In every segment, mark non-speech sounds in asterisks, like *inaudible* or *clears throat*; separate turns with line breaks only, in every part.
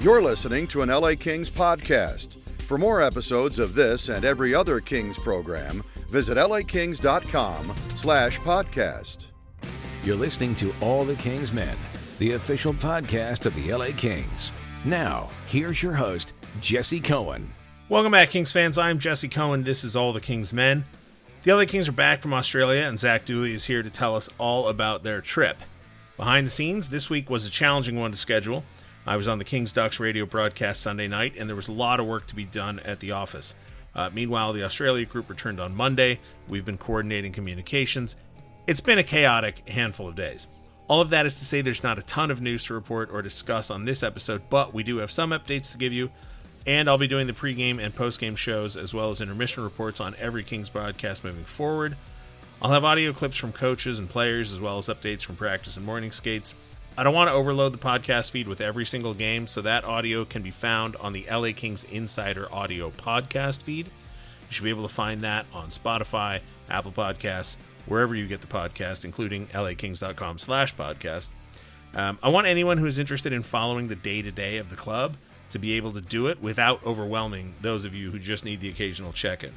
You're listening to an LA Kings podcast. For more episodes of this and every other Kings program, visit lakings.com slash podcast.
You're listening to All the Kings Men, the official podcast of the LA Kings. Now, here's your host, Jesse Cohen.
Welcome back, Kings fans. I'm Jesse Cohen. This is All the Kings Men. The LA Kings are back from Australia, and Zach Dooley is here to tell us all about their trip. Behind the scenes, this week was a challenging one to schedule. I was on the Kings Ducks radio broadcast Sunday night, and there was a lot of work to be done at the office. Uh, meanwhile, the Australia group returned on Monday. We've been coordinating communications. It's been a chaotic handful of days. All of that is to say there's not a ton of news to report or discuss on this episode, but we do have some updates to give you. And I'll be doing the pregame and postgame shows as well as intermission reports on every Kings broadcast moving forward. I'll have audio clips from coaches and players as well as updates from practice and morning skates. I don't want to overload the podcast feed with every single game, so that audio can be found on the LA Kings Insider Audio podcast feed. You should be able to find that on Spotify, Apple Podcasts, wherever you get the podcast, including lakings.com slash podcast. Um, I want anyone who is interested in following the day to day of the club to be able to do it without overwhelming those of you who just need the occasional check in.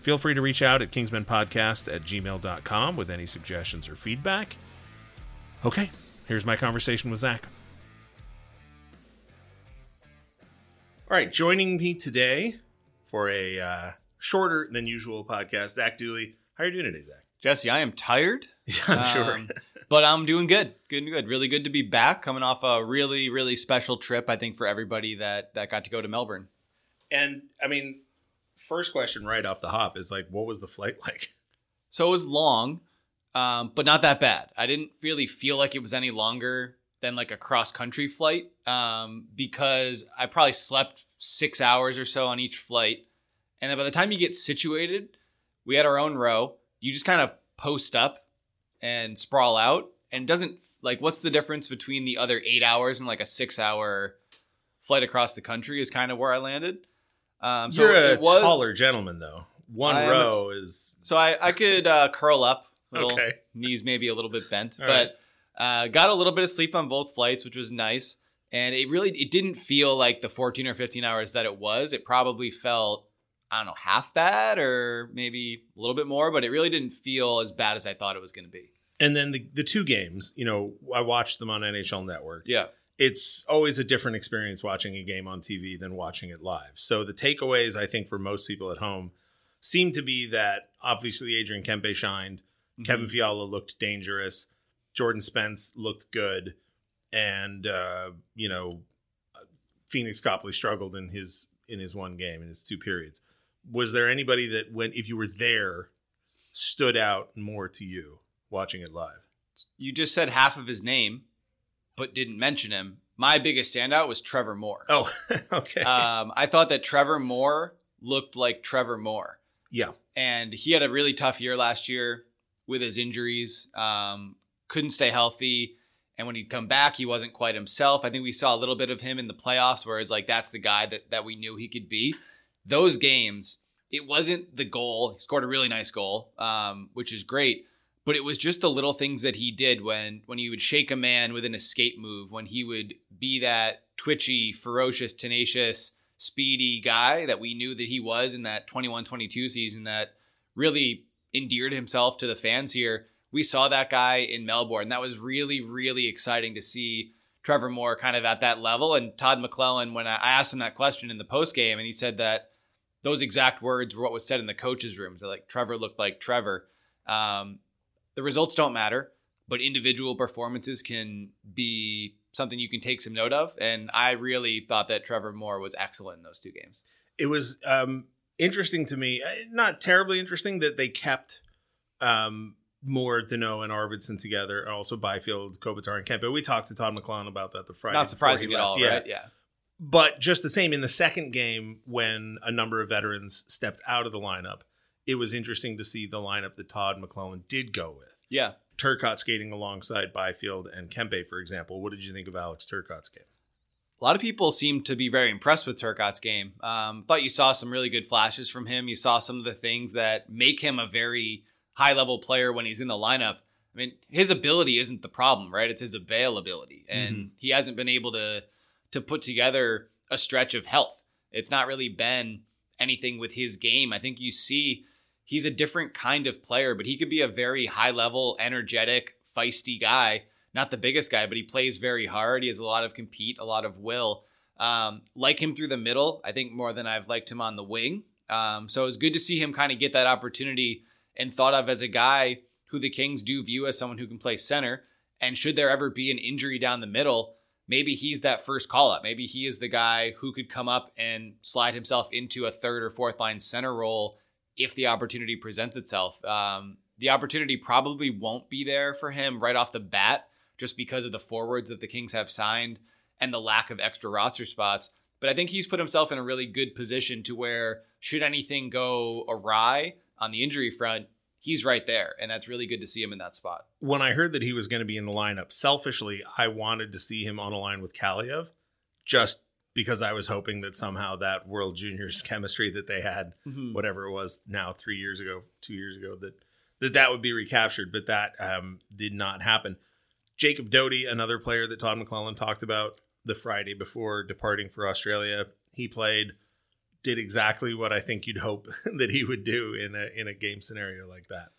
Feel free to reach out at kingsmenpodcast at gmail.com with any suggestions or feedback. Okay, here's my conversation with Zach. All right, joining me today for a uh, shorter than usual podcast, Zach Dooley. How are you doing today, Zach?
Jesse, I am tired. *laughs*
Yeah, I'm sure.
um, but I'm doing good. Good, and good. Really good to be back. Coming off a really, really special trip. I think for everybody that that got to go to Melbourne.
And I mean, first question right off the hop is like, what was the flight *laughs* like?
So it was long, um, but not that bad. I didn't really feel like it was any longer than like a cross country flight um, because I probably slept six hours or so on each flight. And then by the time you get situated, we had our own row. You just kind of post up and sprawl out and doesn't like what's the difference between the other eight hours and like a six hour flight across the country is kind of where I landed. Um, so
You're a
it was,
taller gentleman, though. One row is
So I, I could uh, curl up, little
Okay. *laughs*
knees maybe a little bit bent,
All
but uh, got a little bit of sleep on both flights, which was nice. And it really it didn't feel like the 14 or 15 hours that it was. It probably felt I don't know half bad or maybe a little bit more, but it really didn't feel as bad as I thought it was going to be.
and then the the two games. You know, I watched them on NHL Network.
Yeah.
It's always a different experience watching a game on TV than watching it live. So the takeaways, I think, for most people at home, seem to be that obviously Adrian Kempe shined, Kevin Fiala looked dangerous, Jordan Spence looked good, and uh, you know, Pheonix Copley struggled in his in his one game in his two periods. Was there anybody that when if you were there stood out more to you watching it live?
You just said half of his name, but didn't mention him. My biggest standout was Trevor Moore.
Oh, *laughs* okay.
Um, I thought that Trevor Moore looked like Trevor Moore.
yeah.
and he had a really tough year last year with his injuries. Um, couldn't stay healthy, and when he'd come back, he wasn't quite himself. I think we saw a little bit of him in the playoffs, where it's like that's the guy that that we knew he could be. Those games, it wasn't the goal. He scored a really nice goal, um, which is great. But it was just the little things that he did when when he would shake a man with an escape move, when he would be that twitchy, ferocious, tenacious, speedy guy that we knew that he was in that 21-22 season that really endeared himself to the fans here. We saw that guy in Melbourne. That was really, really exciting to see Trevor Moore kind of at that level. And Todd McLellan, when I asked him that question in the post game, and he said that those exact words were what was said in the coaches' room. So like Trevor looked like Trevor. Um, the results don't matter, but individual performances can be something you can take some note of. And I really thought that Trevor Moore was excellent in those two games.
it was um, interesting to me. uh, Not terribly interesting that they kept um, Moore, Danault, and Arvidsson together. Also, Byfield, Kopitar, and Kempe. We talked to Todd McLellan about that the Friday.
Not surprising at all,
Yeah.
right? Yeah.
But just the same in the second game, when a number of veterans stepped out of the lineup, it was interesting to see the lineup that Todd McLellan did go with.
Yeah.
Turcotte skating alongside Byfield and Kempe, for example. What did you think of Alex Turcotte's game?
A lot of people seem to be very impressed with Turcotte's game. Um, thought you saw some really good flashes from him. You saw some of the things that make him a very high level player when he's in the lineup. I mean, his ability isn't the problem, right? It's his availability, and he hasn't been able to to put together a stretch of health. It's not really been anything with his game. I think you see he's a different kind of player, but he could be a very high level, energetic, feisty guy. Not the biggest guy, but he plays very hard. He has a lot of compete, a lot of will. Um, like him through the middle, I think more than I've liked him on the wing. Um, so it's good to see him kind of get that opportunity and thought of as a guy who the Kings do view as someone who can play center. And should there ever be an injury down the middle, maybe he's that first call up. Maybe he is the guy who could come up and slide himself into a third or fourth line center role if the opportunity presents itself. Um, the opportunity probably won't be there for him right off the bat just because of the forwards that the Kings have signed and the lack of extra roster spots. But I think he's put himself in a really good position to where, should anything go awry on the injury front, he's right there. And that's really good to see him in that spot.
When I heard that he was going to be in the lineup, selfishly, I wanted to see him on a line with Kaliyev just because I was hoping that somehow that World Juniors chemistry that they had, mm-hmm. whatever it was now, three years ago, two years ago, that that that would be recaptured. But that um, did not happen. Jacob Doty, another player that Todd McLellan talked about the Friday before departing for Australia, he played did exactly what I think you'd hope *laughs* that he would do in a in a game scenario like that.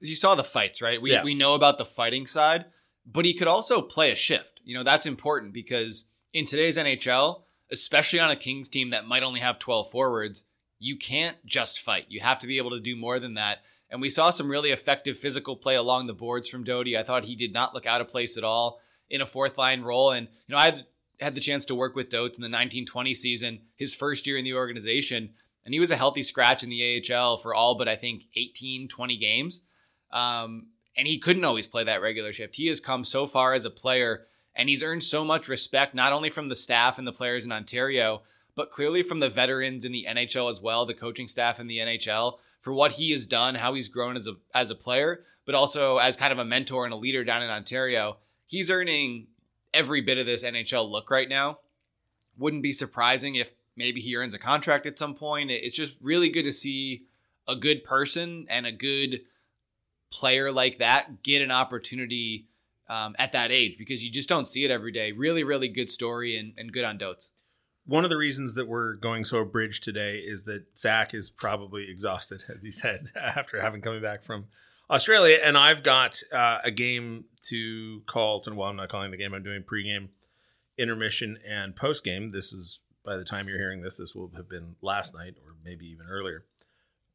You saw the fights, right? We yeah. we know about the fighting side, but he could also play a shift. You know, that's important because in today's NHL, especially on a Kings team that might only have 12 forwards, you can't just fight. You have to be able to do more than that. And we saw some really effective physical play along the boards from Doty. I thought he did not look out of place at all in a fourth line role. And, you know, I had the chance to work with Dotes in the 1920 season, his first year in the organization, and he was a healthy scratch in the AHL for all but I think 18, 20 games. Um, and he couldn't always play that regular shift. He has come so far as a player, and he's earned so much respect, not only from the staff and the players in Ontario, but clearly from the veterans in the NHL as well, the coaching staff in the NHL, for what he has done, how he's grown as a as a player, but also as kind of a mentor and a leader down in Ontario. He's earning every bit of this NHL look right now. Wouldn't be surprising if maybe he earns a contract at some point. It's just really good to see a good person and a good player like that get an opportunity um, at that age because you just don't see it every day. Really, really good story and, and good on Dotes.
One of the reasons that we're going so abridged today is that Zach is probably exhausted, *laughs* as he said, *laughs* after having coming back from Australia, and I've got uh, a game to call. To, well, I'm not calling the game. I'm doing pregame, intermission, and postgame. This is by the time you're hearing this, this will have been last night or maybe even earlier.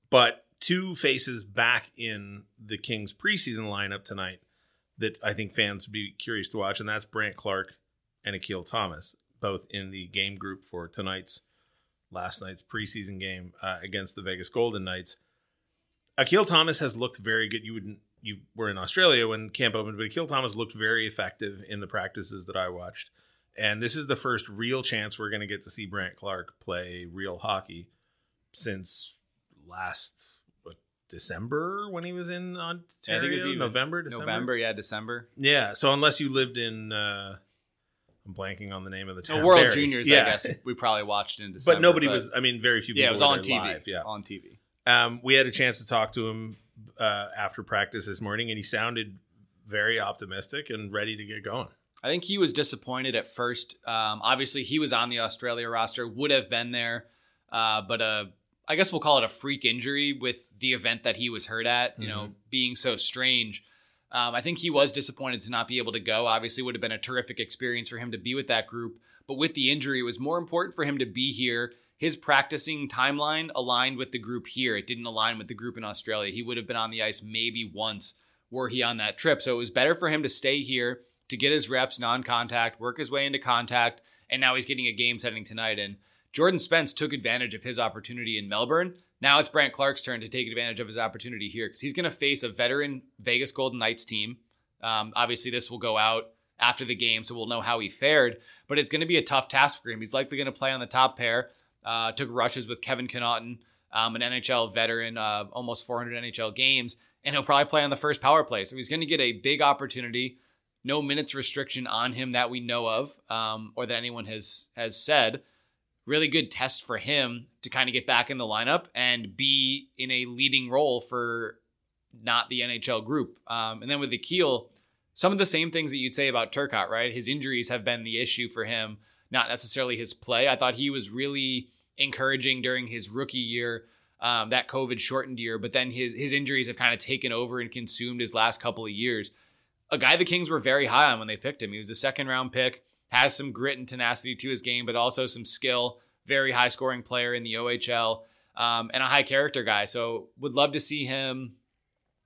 But two faces back in the Kings preseason lineup tonight that I think fans would be curious to watch, and that's Brandt Clarke and Akil Thomas, both in the game group for tonight's last night's preseason game uh, against the Vegas Golden Knights. Akil Thomas has looked very good. You wouldn't you were in Australia when camp opened, but Akil Thomas looked very effective in the practices that I watched. And this is the first real chance we're going to get to see Brandt Clarke play real hockey since last what, December when he was in Ontario. I think it was even November, December?
November, yeah, December.
Yeah. So unless you lived in, uh, I'm blanking on the name of the town.
No, World Barrie. Juniors, yeah. I guess we probably watched in *laughs* December.
But nobody but, was. I mean, very few. people
Yeah, it was on TV.
Live, yeah,
on TV.
Um, we had a chance to talk to him uh, after practice this morning, and he sounded very optimistic and ready to get going.
I think he was disappointed at first. Um, obviously, he was on the Australia roster, would have been there, uh, but uh, I guess we'll call it a freak injury with the event that he was hurt at. You mm-hmm. know, being so strange. Um, I think he was disappointed to not be able to go. Obviously, would have been a terrific experience for him to be with that group. But with the injury, it was more important for him to be here his practicing timeline aligned with the group here. It didn't align with the group in Australia. He would have been on the ice maybe once were he on that trip. So it was better for him to stay here to get his reps non contact, work his way into contact, and now he's getting a game setting tonight. And Jordan Spence took advantage of his opportunity in Melbourne. Now it's Brandt Clarke's turn to take advantage of his opportunity here because he's going to face a veteran Vegas Golden Knights team. Um, obviously, this will go out after the game, so we'll know how he fared. But it's going to be a tough task for him. He's likely going to play on the top pair. Uh, took rushes with Kevin Connauton, um, an NHL veteran, uh, almost 400 NHL games, and he'll probably play on the first power play. So he's going to get a big opportunity. No minutes restriction on him that we know of, um, or that anyone has has said. Really good test for him to kind of get back in the lineup and be in a leading role for not the NHL group. Um, and then with Akil, some of the same things that you'd say about Turcotte, right? His injuries have been the issue for him not necessarily his play. I thought he was really encouraging during his rookie year, um, that COVID shortened year, but then his his injuries have kind of taken over and consumed his last couple of years. A guy the Kings were very high on when they picked him. He was a second round pick, has some grit and tenacity to his game, but also some skill. Very high scoring player in the OHL um, and a high character guy. So would love to see him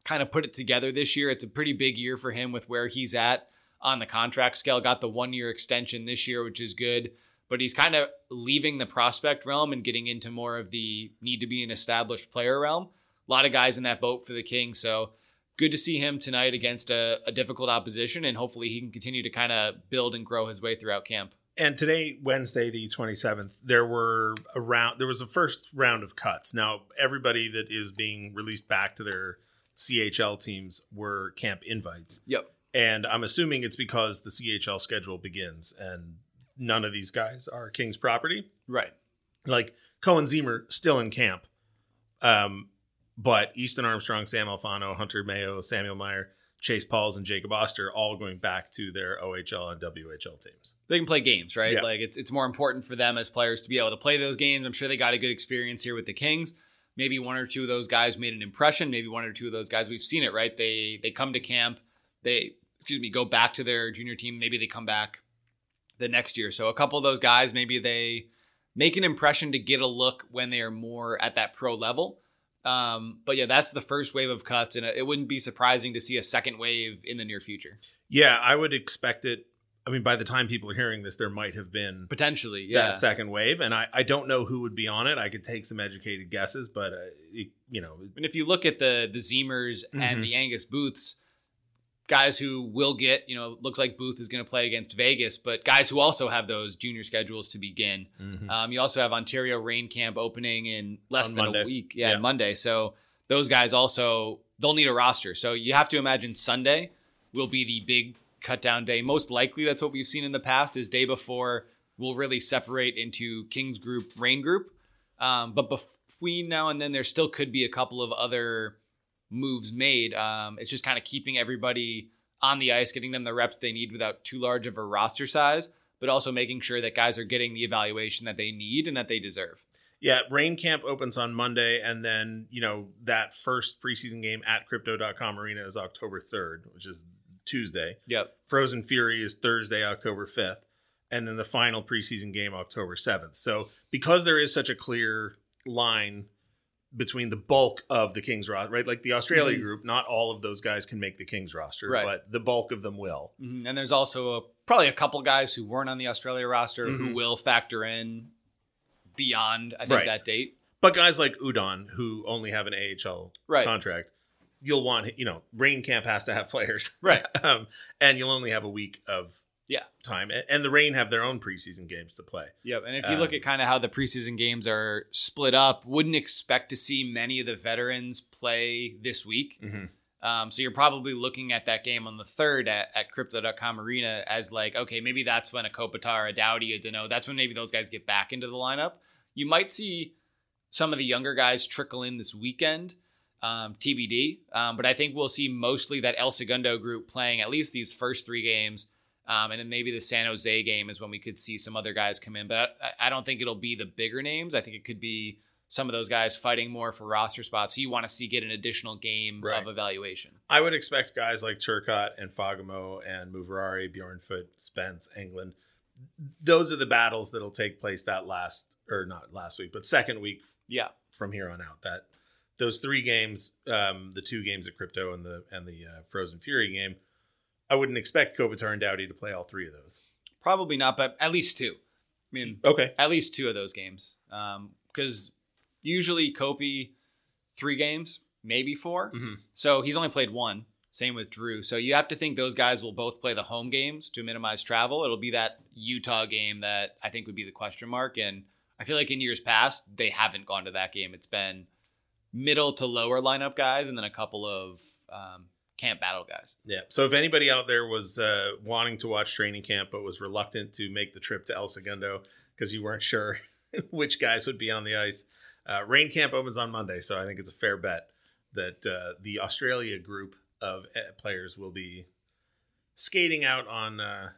kind of put it together this year. It's a pretty big year for him with where he's at on the contract scale. Got the one year extension this year, which is good. But he's kind of leaving the prospect realm and getting into more of the need to be an established player realm. A lot of guys in that boat for the Kings. So good to see him tonight against a, a difficult opposition. And hopefully he can continue to kind of build and grow his way throughout camp.
And today, Wednesday, the 27th, there were a round, there was a first round of cuts. Now, everybody that is being released back to their CHL teams were camp invites.
Yep.
And I'm assuming it's because the CHL schedule begins and none of these guys are King's property.
Right.
Like Koehn Ziemmer still in camp. Um, but Easton Armstrong, Sam Alfano, Hunter Mayo, Samuel Meyer, Chase Pauls, and Jacob Oster all going back to their OHL and WHL teams.
They can play games, right?
Yeah.
Like it's it's more important for them as players to be able to play those games. I'm sure they got a good experience here with the Kings. Maybe one or two of those guys made an impression. Maybe one or two of those guys we've seen it, right? They they come to camp, they excuse me, go back to their junior team. Maybe they come back the next year. So a couple of those guys, maybe they make an impression to get a look when they are more at that pro level. Um, but yeah, that's the first wave of cuts, and it wouldn't be surprising to see a second wave in the near future.
Yeah, I would expect it. I mean, by the time people are hearing this, there might have been
Potentially, yeah.
that second wave, and I, I don't know who would be on it. I could take some educated guesses, but uh, it, you know,
And if you look at the the Ziemmers
Mhm.
and the Angus Booths, guys who will get, you know, looks like Booth is going to play against Vegas, but guys who also have those junior schedules to begin.
Mhm.
Um, you also have Ontario Reign Camp opening in less
On
than
Monday.
a week. Yeah,
Yeah.
Monday. So those guys also they'll need a roster. So you have to imagine Sunday will be the big cut down day. Most likely that's what we've seen in the past is day before we'll really separate into Kings group, Reign group. Um, but between now and then there still could be a couple of other moves made. Um, it's just kind of keeping everybody on the ice, getting them the reps they need without too large of a roster size, but also making sure that guys are getting the evaluation that they need and that they deserve.
Yeah, Reign Camp opens on Monday, and then, you know, that first preseason game at crypto.com arena is October 3rd, which is Tuesday.
Yep.
Frozen Fury is Thursday, October 5th, and then the final preseason game, October 7th. So, because there is such a clear line between the bulk of the Kings roster, right? Like the Australia
Mhm.
group, not all of those guys can make the Kings roster,
Right.
but the bulk of them will.
Mhm. And there's also a, probably a couple guys who weren't on the Australia roster who
Mhm.
will factor in beyond, I think,
Right.
that date.
But guys like Udon, who only have an AHL
Right.
contract, you'll want, you know, Reign Camp has to have players.
Right. *laughs*
um, and you'll only have a week of
Yeah.
time. And the Reign have their own preseason games to play.
Yep. And if you look
Um,
at kind of how the preseason games are split up, wouldn't expect to see many of the veterans play this week.
Mm-hmm.
Um, so you're probably looking at that game on the third at, at crypto.com arena as like, okay, maybe that's when a Kopitar, a Doughty, a Danault, that's when maybe those guys get back into the lineup. You might see some of the younger guys trickle in this weekend, um, TBD. Um, but I think we'll see mostly that El Segundo group playing at least these first three games. Um, and then maybe the San Jose game is when we could see some other guys come in. But I, I don't think it'll be the bigger names. I think it could be some of those guys fighting more for roster spots who you want to see get an additional game
Right.
of evaluation.
I would expect guys like Turcotte and Fagemo and Muvarari, Bjornfot, Spence, Englund. Those are the battles that'll take place that last, or not last week, but second week
Yeah.
from here on out. That those three games, um, the two games at Crypto and the and the uh, Frozen Fury game, I wouldn't expect Kopitar and Doughty to play all three of those.
Probably not, but at least two. I mean,
Okay.
at least two of those games. Because usually Kopi, three games, maybe 4
Mhm.
So he's only played one. Same with Drew. So you have to think those guys will both play the home games to minimize travel. It'll be that Utah game that I think would be the question mark. And I feel like in years past, they haven't gone to that game. It's been middle to lower lineup guys and then a couple of um, camp battle guys.
Yeah. So if anybody out there was uh, wanting to watch training camp but was reluctant to make the trip to El Segundo because you weren't sure *laughs* which guys would be on the ice, uh, rain camp opens on Monday. So I think it's a fair bet that uh, the Australia group of uh, players will be skating out on uh,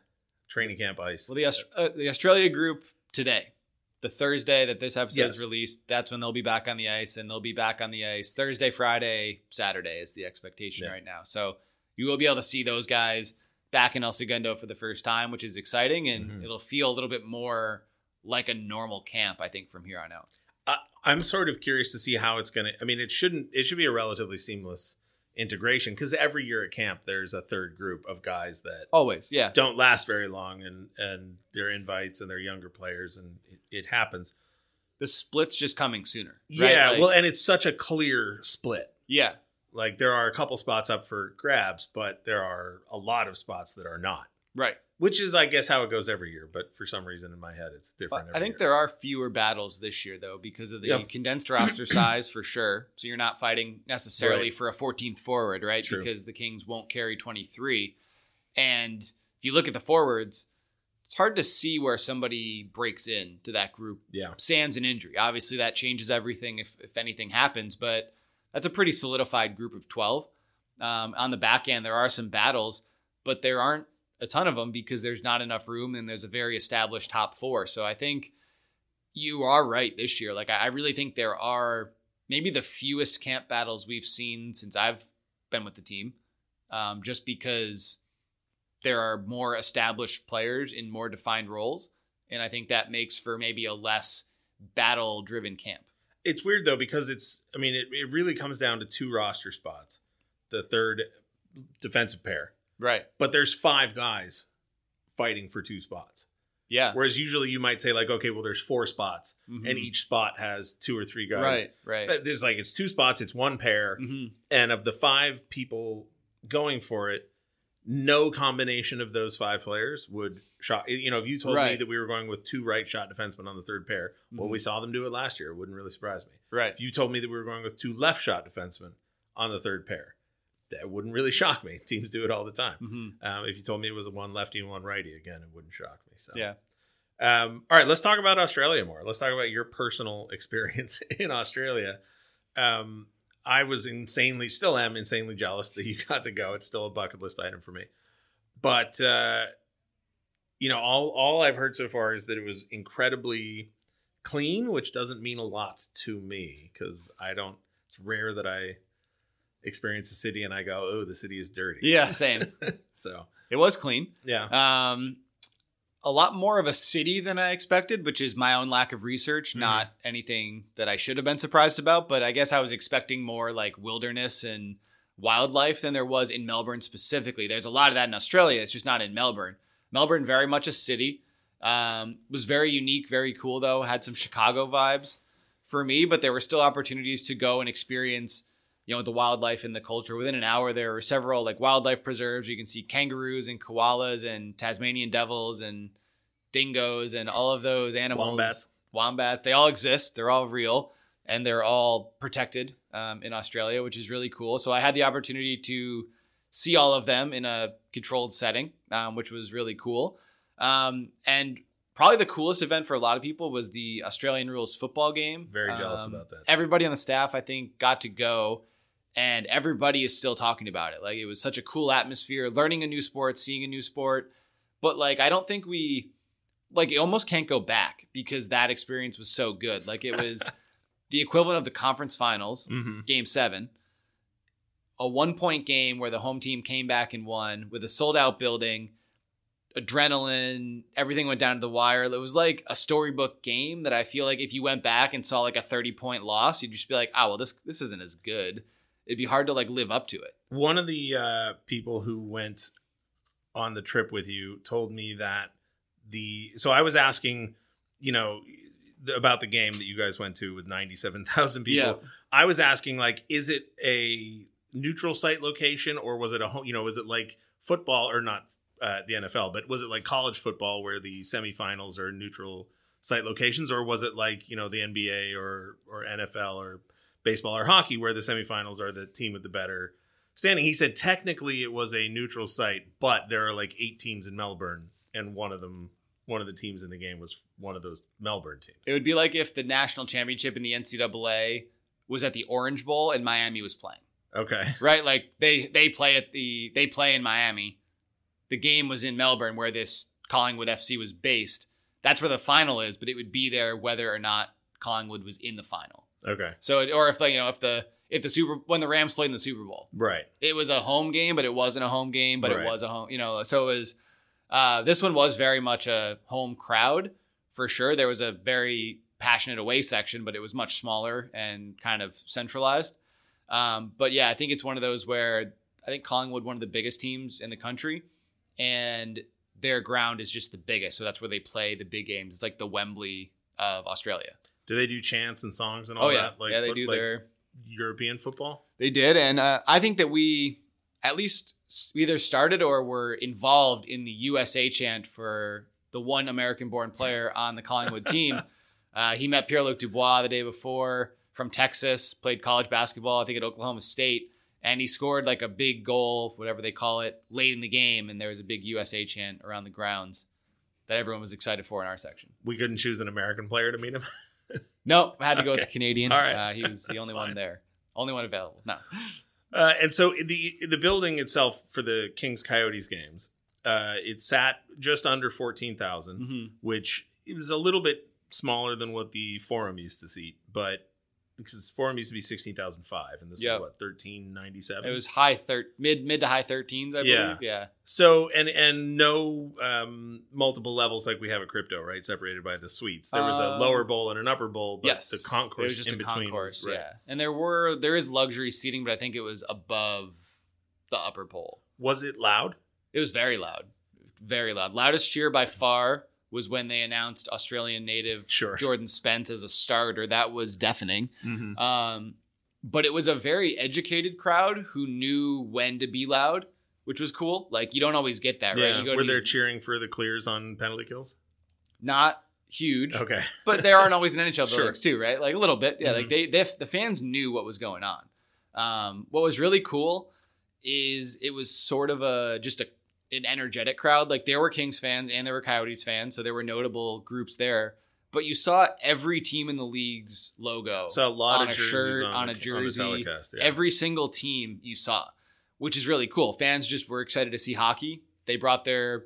training camp ice.
Well, the Aust- uh, the Australia group today, the Thursday that this episode
Yes.
is released, that's when they'll be back on the ice, and they'll be back on the ice Thursday, Friday, Saturday is the expectation
Yeah.
right now. So you will be able to see those guys back in El Segundo for the first time, which is exciting, and
Mhm.
it'll feel a little bit more like a normal camp, I think, from here on out.
I'm sort of curious to see how it's going to. I mean, it shouldn't. It should be a relatively seamless integration because every year at camp there's a third group of guys that
Always, yeah.
don't last very long, and and they're invites and they're younger players, and it, it happens.
The split's just coming sooner. right?
Yeah,
Like-
well, and it's such a clear split.
yeah.
Like there are a couple spots up for grabs, but there are a lot of spots that are not.
Right.
Which is, I guess, how it goes every year. But for some reason in my head, it's different.
I think there are fewer battles this year though because of the
Yep.
condensed roster *clears throat* size for sure. So you're not fighting necessarily
Right.
for a 14th forward, right?
True.
Because the Kings won't carry 23. And if you look at the forwards, it's hard to see where somebody breaks in to that group
yeah,
sans an injury. Obviously that changes everything if if anything happens, but that's a pretty solidified group of 12. Um, on the back end there are some battles, but there aren't a ton of them because there's not enough room and there's a very established top four. So I think you are right this year. Like I really think there are maybe the fewest camp battles we've seen since I've been with the team, um, just because there are more established players in more defined roles, and I think that makes for maybe a less battle-driven camp.
it's weird though because it's. I mean, it, it really comes down to two roster spots, the third defensive pair,
Right.
but there's five guys fighting for two spots.
Yeah.
Whereas usually you might say like, okay, well, there's four spots,
Mhm.
and each spot has two or three guys.
Right. Right.
But There's like it's two spots, it's one pair,
hmm
and of the five people going for it, no combination of those five players would shot. You know, if you told me that we were going with two right shot defensemen on the third pair, well,
Mhm.
we saw them do it last year. It wouldn't really surprise me.
Right.
If you told me that we were going with two left shot defensemen on the third pair, that wouldn't really shock me. *laughs* Teams do it all the time.
hmm
Um, if you told me it was one lefty and one righty, again, it wouldn't shock me. So
Yeah.
um, all right, let's talk about Australia more. Let's talk about your personal *laughs* experience *laughs* in Australia. Um, I was insanely, still am insanely jealous that you got to go. It's still a bucket list item for me. But uh, you know, all all I've heard so far is that it was incredibly clean, which doesn't mean a lot to me because I don't. It's rare that I experience the city and I go, "Oh, the city is dirty."
Yeah. *laughs* Same.
So
it was clean.
yeah,
Um, a lot more of a city than I expected, which is my own lack of research,
Mhm.
not anything that I should have been surprised about. But I guess I was expecting more like wilderness and wildlife than there was in Melbourne specifically. There's a lot of that in Australia. It's just not in Melbourne. Melbourne, very much a city. Um, was very unique, very cool though. Had some Chicago vibes for me, but there were still opportunities to go and experience, you know, the wildlife and the culture. Within an hour, there were several like wildlife preserves. You can see kangaroos and koalas and Tasmanian devils and dingoes and all of those animals.
Wombats.
Wombats. They all exist. They're all real and they're all protected um, in Australia, which is really cool. So I had the opportunity to see all of them in a controlled setting, um, which was really cool. Um, and probably the coolest event for a lot of people was the Australian rules football game.
Very jealous
Um,
about that.
Everybody on the staff, I think, got to go, and everybody is still talking about it. Like it was such a cool atmosphere, learning a new sport, seeing a new sport. But like, I don't think we like it almost can't go back because that experience was so good. Like it was *laughs* the equivalent of the conference finals,
hmm
game seven, a one point game where the home team came back and won with a sold out building, adrenaline, everything went down to the wire. It was like a storybook game that I feel like if you went back and saw like a 30 point loss, you'd just be like, oh, well, this, this isn't as good. It'd be hard to like live up to it.
One of the uh, people who went on the trip with you told me that the so I was asking, you know, about the game that you guys went to with ninety seven thousand people.
Yeah.
I was asking like, is it a neutral site location or was it a home? You know, was it like football or not uh, the NFL, but was it like college football where the semifinals are neutral site locations, or was it like you know the NBA or or NFL or baseball or hockey where the semifinals are the team with the better standing? He said technically it was a neutral site, but there are like eight teams in Melbourne, and one of them, one of the teams in the game was one of those Melbourne teams.
It would be like if the national championship in the NCAA was at the Orange Bowl and Miami was playing.
Okay. *laughs*
right? Like they they play at the they play in Miami. The game was in Melbourne, where this Collingwood FC was based. That's where the final is, but it would be there whether or not Collingwood was in the final.
Okay.
So, it, or if the you know if the if the Super when the Rams played in the Super Bowl,
Right.
it was a home game, but it wasn't a home game, but
Right.
it was a home. You know, so it was. Uh, this one was very much a home crowd for sure. There was a very passionate away section, but it was much smaller and kind of centralized. Um, but yeah, I think it's one of those where I think Collingwood, one of the biggest teams in the country, and their ground is just the biggest. So that's where they play the big games. It's like the Wembley of Australia.
Do they do chants and songs and all
Oh yeah,
that?
yeah, they do
like
their
European football.
They did, and uh, I think that we at least either started or were involved in the USA chant for the one American-born player on the Collingwood team. *laughs* Uh, he met Pierre-Luc Dubois the day before from Texas, played college basketball, I think at Oklahoma State, and he scored like a big goal, whatever they call it, late in the game, and there was a big USA chant around the grounds that everyone was excited for in our section.
We couldn't choose an American player to meet him. *laughs* *laughs*
Nope, I had to go with the Canadian.
All right.
Uh, he was the only one there, only one available. No.
Uh, and so the the building itself for the Kings Coyotes games, uh, it sat just under fourteen
Mhm.
which is a little bit smaller than what the Forum used to seat, but because Forum used to be sixteen thousand five, and this
Yep.
was what thirteen ninety seven.
It was high thir- mid mid to high thirteens, I
Yeah.
believe. Yeah.
so and and no um, multiple levels like we have at crypto, right? Separated by the suites. There was a
Um,
lower bowl and an upper bowl, but
yes.
the concourse
It was just
in
a
between
concourse.
right.
Yeah. And there were there is luxury seating, but I think it was above the upper pole.
Was it loud?
It was very loud, very loud. Loudest cheer by far was when they announced Australian native
Sure.
Jordan Spence as a starter. That was deafening.
Mhm.
Um, but it was a very educated crowd who knew when to be loud, which was cool. Like you don't always get that, right?
Yeah.
You go
Were they
these-
cheering for the clears on penalty kills?
not huge.
Okay.
but there aren't always in NHL *laughs*
Sure.
buildings too, right? Like a little bit, yeah.
Mhm.
Like they, they, the fans knew what was going on. Um, what was really cool is it was sort of a just a an energetic crowd. Like there were Kings fans and there were Coyotes fans, so there were notable groups there. But you saw every team in the league's logo
So a lot
on
of
a shirt,
on,
on a jersey.
telecast, yeah.
Every single team you saw, which is really cool. Fans just were excited to see hockey. They brought their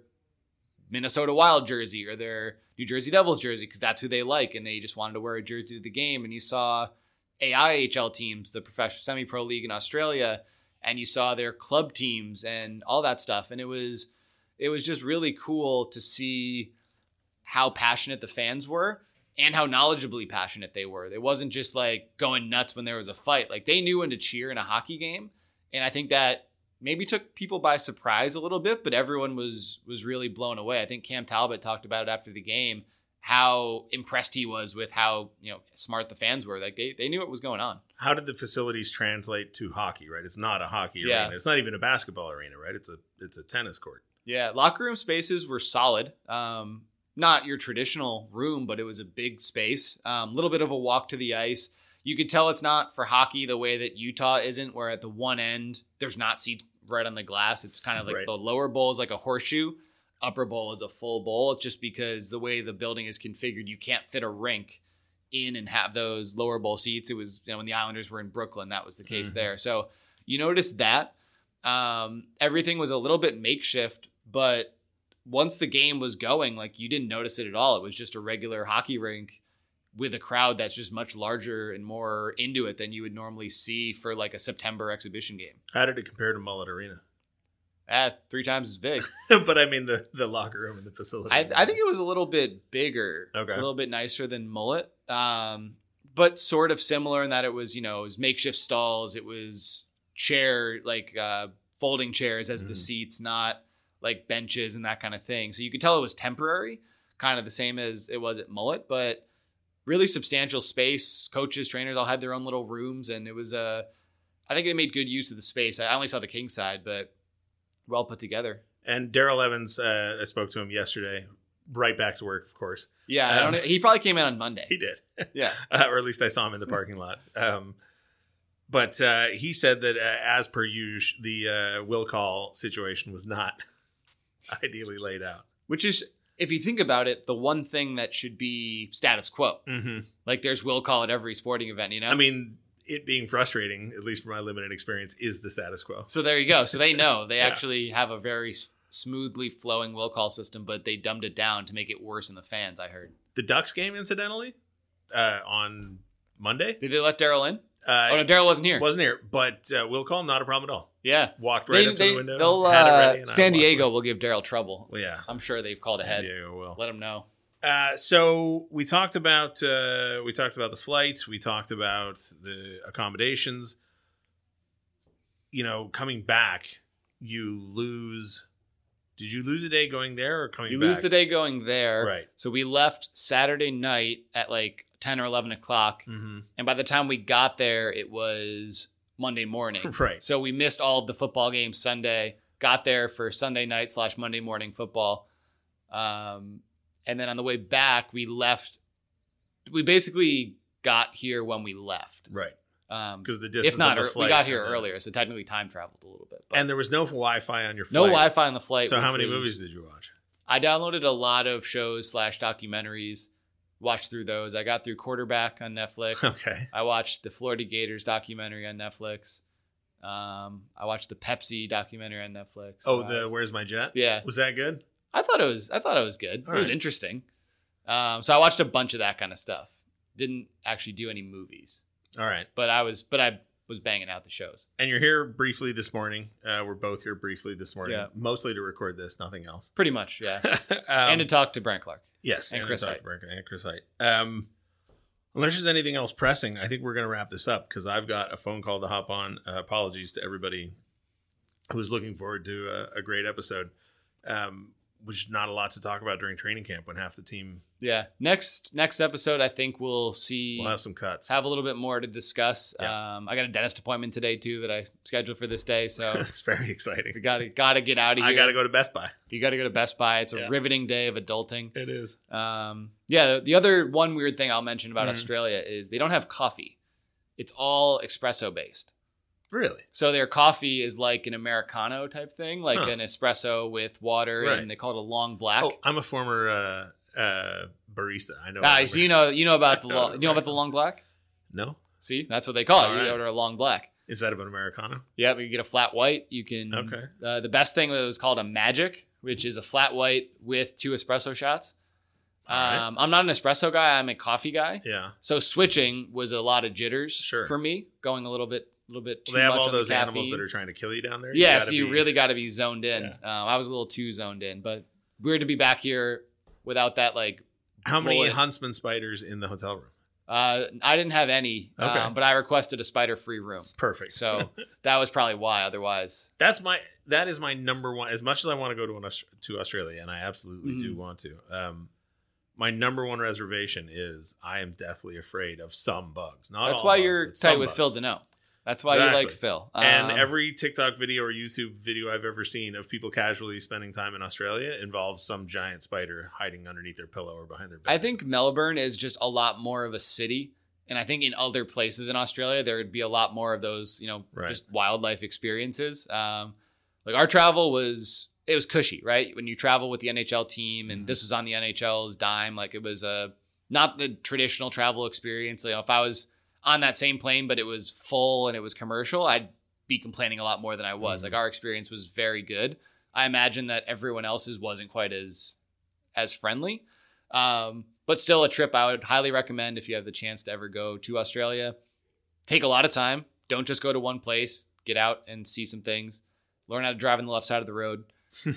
Minnesota Wild jersey or their New Jersey Devils jersey because that's who they like, and they just wanted to wear a jersey to the game. And you saw AIHL teams, the professional semi-pro league in Australia, and you saw their club teams and all that stuff. And it was it was just really cool to see how passionate the fans were and how knowledgeably passionate they were. It wasn't just like going nuts when there was a fight. Like they knew when to cheer in a hockey game. And I think that maybe took people by surprise a little bit, but everyone was was really blown away. I think Cam Talbot talked about it after the game, how impressed he was with how, you know, smart the fans were. Like they, they knew what was going on.
How did the facilities translate to hockey? Right, it's not a hockey
Yeah.
arena. It's not even a basketball arena, right? It's a it's a tennis court.
Yeah, locker room spaces were solid. Um, not your traditional room, but it was a big space. A little bit of a walk to the ice. You could tell it's not for hockey the way that Utah isn't, where at the one end there's not seats right on the glass. It's kind of like
Right.
the lower bowl is like a horseshoe, upper bowl is a full bowl. It's just because the way the building is configured, you can't fit a rink in and have those lower bowl seats. It was you know when the Islanders were in Brooklyn, that was the case
Mhm.
there. So you noticed that um, everything was a little bit makeshift, but once the game was going, like you didn't notice it at all. It was just a regular hockey rink with a crowd that's just much larger and more into it than you would normally see for like a September exhibition game.
How did it compare to Mullet Arena?
Ah, three times as big. *laughs*
but I mean the the locker room and the facility.
I, I think it was a little bit bigger,
Okay.
a little bit nicer than Mullet, um, but sort of similar in that it was, you know, it was makeshift stalls. It was chair, like uh, folding chairs as the
Mhm.
seats, not like benches and that kind of thing. So you could tell it was temporary, kind of the same as it was at Mullet, but really substantial space. Coaches, trainers all had their own little rooms, and it was Uh, I think they made good use of the space. I only saw the king side, but well put together.
and Daryl Evans, uh, I spoke to him yesterday. Right back to work, of course.
Yeah, I don't
Um.
He probably came in on Monday.
He did.
Yeah. *laughs*
uh, or at least I saw him in the parking lot. Um, but uh, he said that, uh, as per usual, the uh, will call situation was not *laughs* ideally laid out.
Which is, if you think about it, the one thing that should be status quo.
Mm-hmm.
Like there's will call at every sporting event, you know?
I mean, it being frustrating, at least from my limited experience, is the status quo.
so there you go. So they know. *laughs* They
Yeah.
actually have a very smoothly flowing will call system, but they dumbed it down to make it worse in the fans. I heard.
The Ducks game, incidentally, uh, on Monday.
Did they let Daryl in?
Uh,
oh no, Daryl wasn't here.
wasn't here, but uh, will call not a problem at all.
yeah,
Walked right
they,
up to
they,
the window.
they'll.
had it
Uh, San Diego will give Daryl trouble.
Well, yeah,
I'm sure they've called
San
ahead.
Diego will.
Let him know.
Uh, so we talked about uh, we talked about the flight. We talked about the accommodations. You know, coming back, you lose. Did you lose a day going there or coming
You
back?
lose the day going there.
Right.
So we left Saturday night at like 10 or 11 o'clock.
hmm
And by the time we got there, it was Monday morning. *laughs*
Right.
So we missed all of the football games Sunday, got there for Sunday night slash Monday morning football. Um, and then on the way back, we left. We basically got here when we left.
Right.
Um,
Because the distance.
if not,
the
we got here
the-
earlier, so technically time traveled a little bit. But
and there was no Wi-Fi on your
no. Wi-Fi on the flight.
So how many
was-
movies did you watch?
I downloaded a lot of shows slash documentaries, watched through those. I got through Quarterback on Netflix. *laughs*
Okay.
I watched the Florida Gators documentary on Netflix. Um, I watched the Pepsi documentary on Netflix.
Oh,
I
the Where's My Jet?
yeah.
Was that good?
I thought it was. I thought it was good.
All
it was interesting. Um, so I watched a bunch of that kind of stuff. Didn't actually do any movies,
All right.
but I was. But I was banging out the shows.
And you're here briefly this morning. Uh, we're both here briefly this morning,
Yeah.
mostly to record this, nothing else.
Pretty much, yeah. *laughs*
um,
and to talk to Brent Clark.
yes,
and
to
Chris Height.
Brent and Chris Height. Um, unless there's anything else pressing, I think we're going to wrap this up because I've got a phone call to hop on. Uh, apologies to everybody who's looking forward to a, a great episode. Um, which is not a lot to talk about during training camp when half the team
Yeah. Next next episode, I think we'll see.
We'll have some cuts.
have a little bit more to discuss.
Yeah.
Um, I got a dentist appointment today too that I scheduled for this day, so *laughs*
it's very exciting.
we got to got to get out of here.
I got to go to Best Buy.
You got to go to Best Buy. It's a
Yeah.
riveting day of adulting.
It is.
Um, yeah. The, the other one weird thing I'll mention about
Mhm.
Australia is they don't have coffee. It's all espresso based.
Really?
So their coffee is like an americano type thing, like
Huh.
an espresso with water,
Right.
and they call it a long black.
Oh, I'm a former uh, uh, barista. I know.
ah, so you know you know about *laughs* the long, you know about the long black.
No,
See, that's what they call it.
All
You
right.
order a long black.
instead of an americano.
Yeah, but you get a flat white. You can.
Okay.
Uh, the best thing was called a magic, which is a flat white with two espresso shots.
All right.
Um, I'm not an espresso guy. I'm a coffee guy.
Yeah.
So switching was a lot of jitters
Sure.
for me, going a little bit, little bit too
Well, they have
much
all those animals that are trying to kill you down there.
yeah,
gotta
so you
be-
really got to be zoned in.
Yeah.
Um, I was a little too zoned in, but weird to be back here without that. Like,
How many huntsman spiders in the hotel room?
uh, I didn't have any,
Okay.
um, but I requested a spider-free room,
Perfect.
so *laughs* that was probably why. Otherwise,
that's my that is my number one. As much as I want to go to an, to Australia, and I absolutely do
Mhm.
want to. Um, my number one reservation is I am deathly afraid of some bugs. Not
that's why
bugs,
you're tight with
bugs.
Phil Danault. That's why you like
Exactly.
Phil.
And
Um,
every TikTok video or YouTube video I've ever seen of people casually spending time in Australia involves some giant spider hiding underneath their pillow or behind their bed.
I think Melbourne is just a lot more of a city. And I think in other places in Australia, there would be a lot more of those, you know,
Right.
just wildlife experiences. Um, like our travel was, it was cushy, right? When you travel with the NHL team, and
Mhm.
this was on the NHL's dime, like it was a not the traditional travel experience. You know, if I was on that same plane, but it was full and it was commercial, I'd be complaining a lot more than I was.
Mhm.
Like our experience was very good. I imagine that everyone else's wasn't quite as as friendly. Um, but still a trip I would highly recommend if you have the chance to ever go to Australia. Take a lot of time. Don't just go to one place. Get out and see some things. Learn how to drive on the left side of the road,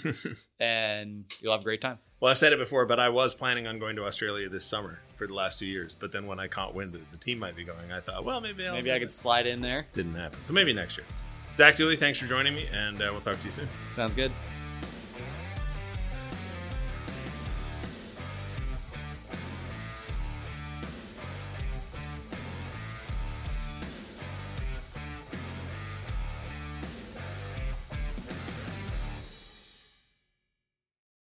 *laughs* and you'll have a great time.
Well, I've said it before, but I was planning on going to Australia this summer for the last two years. But then when I caught wind that the team might be going, I thought, well, maybe I'll
Maybe I could slide in there.
Didn't happen. So maybe next year. Zach Dooley, thanks for joining me, and uh, we'll talk to you soon.
Sounds good.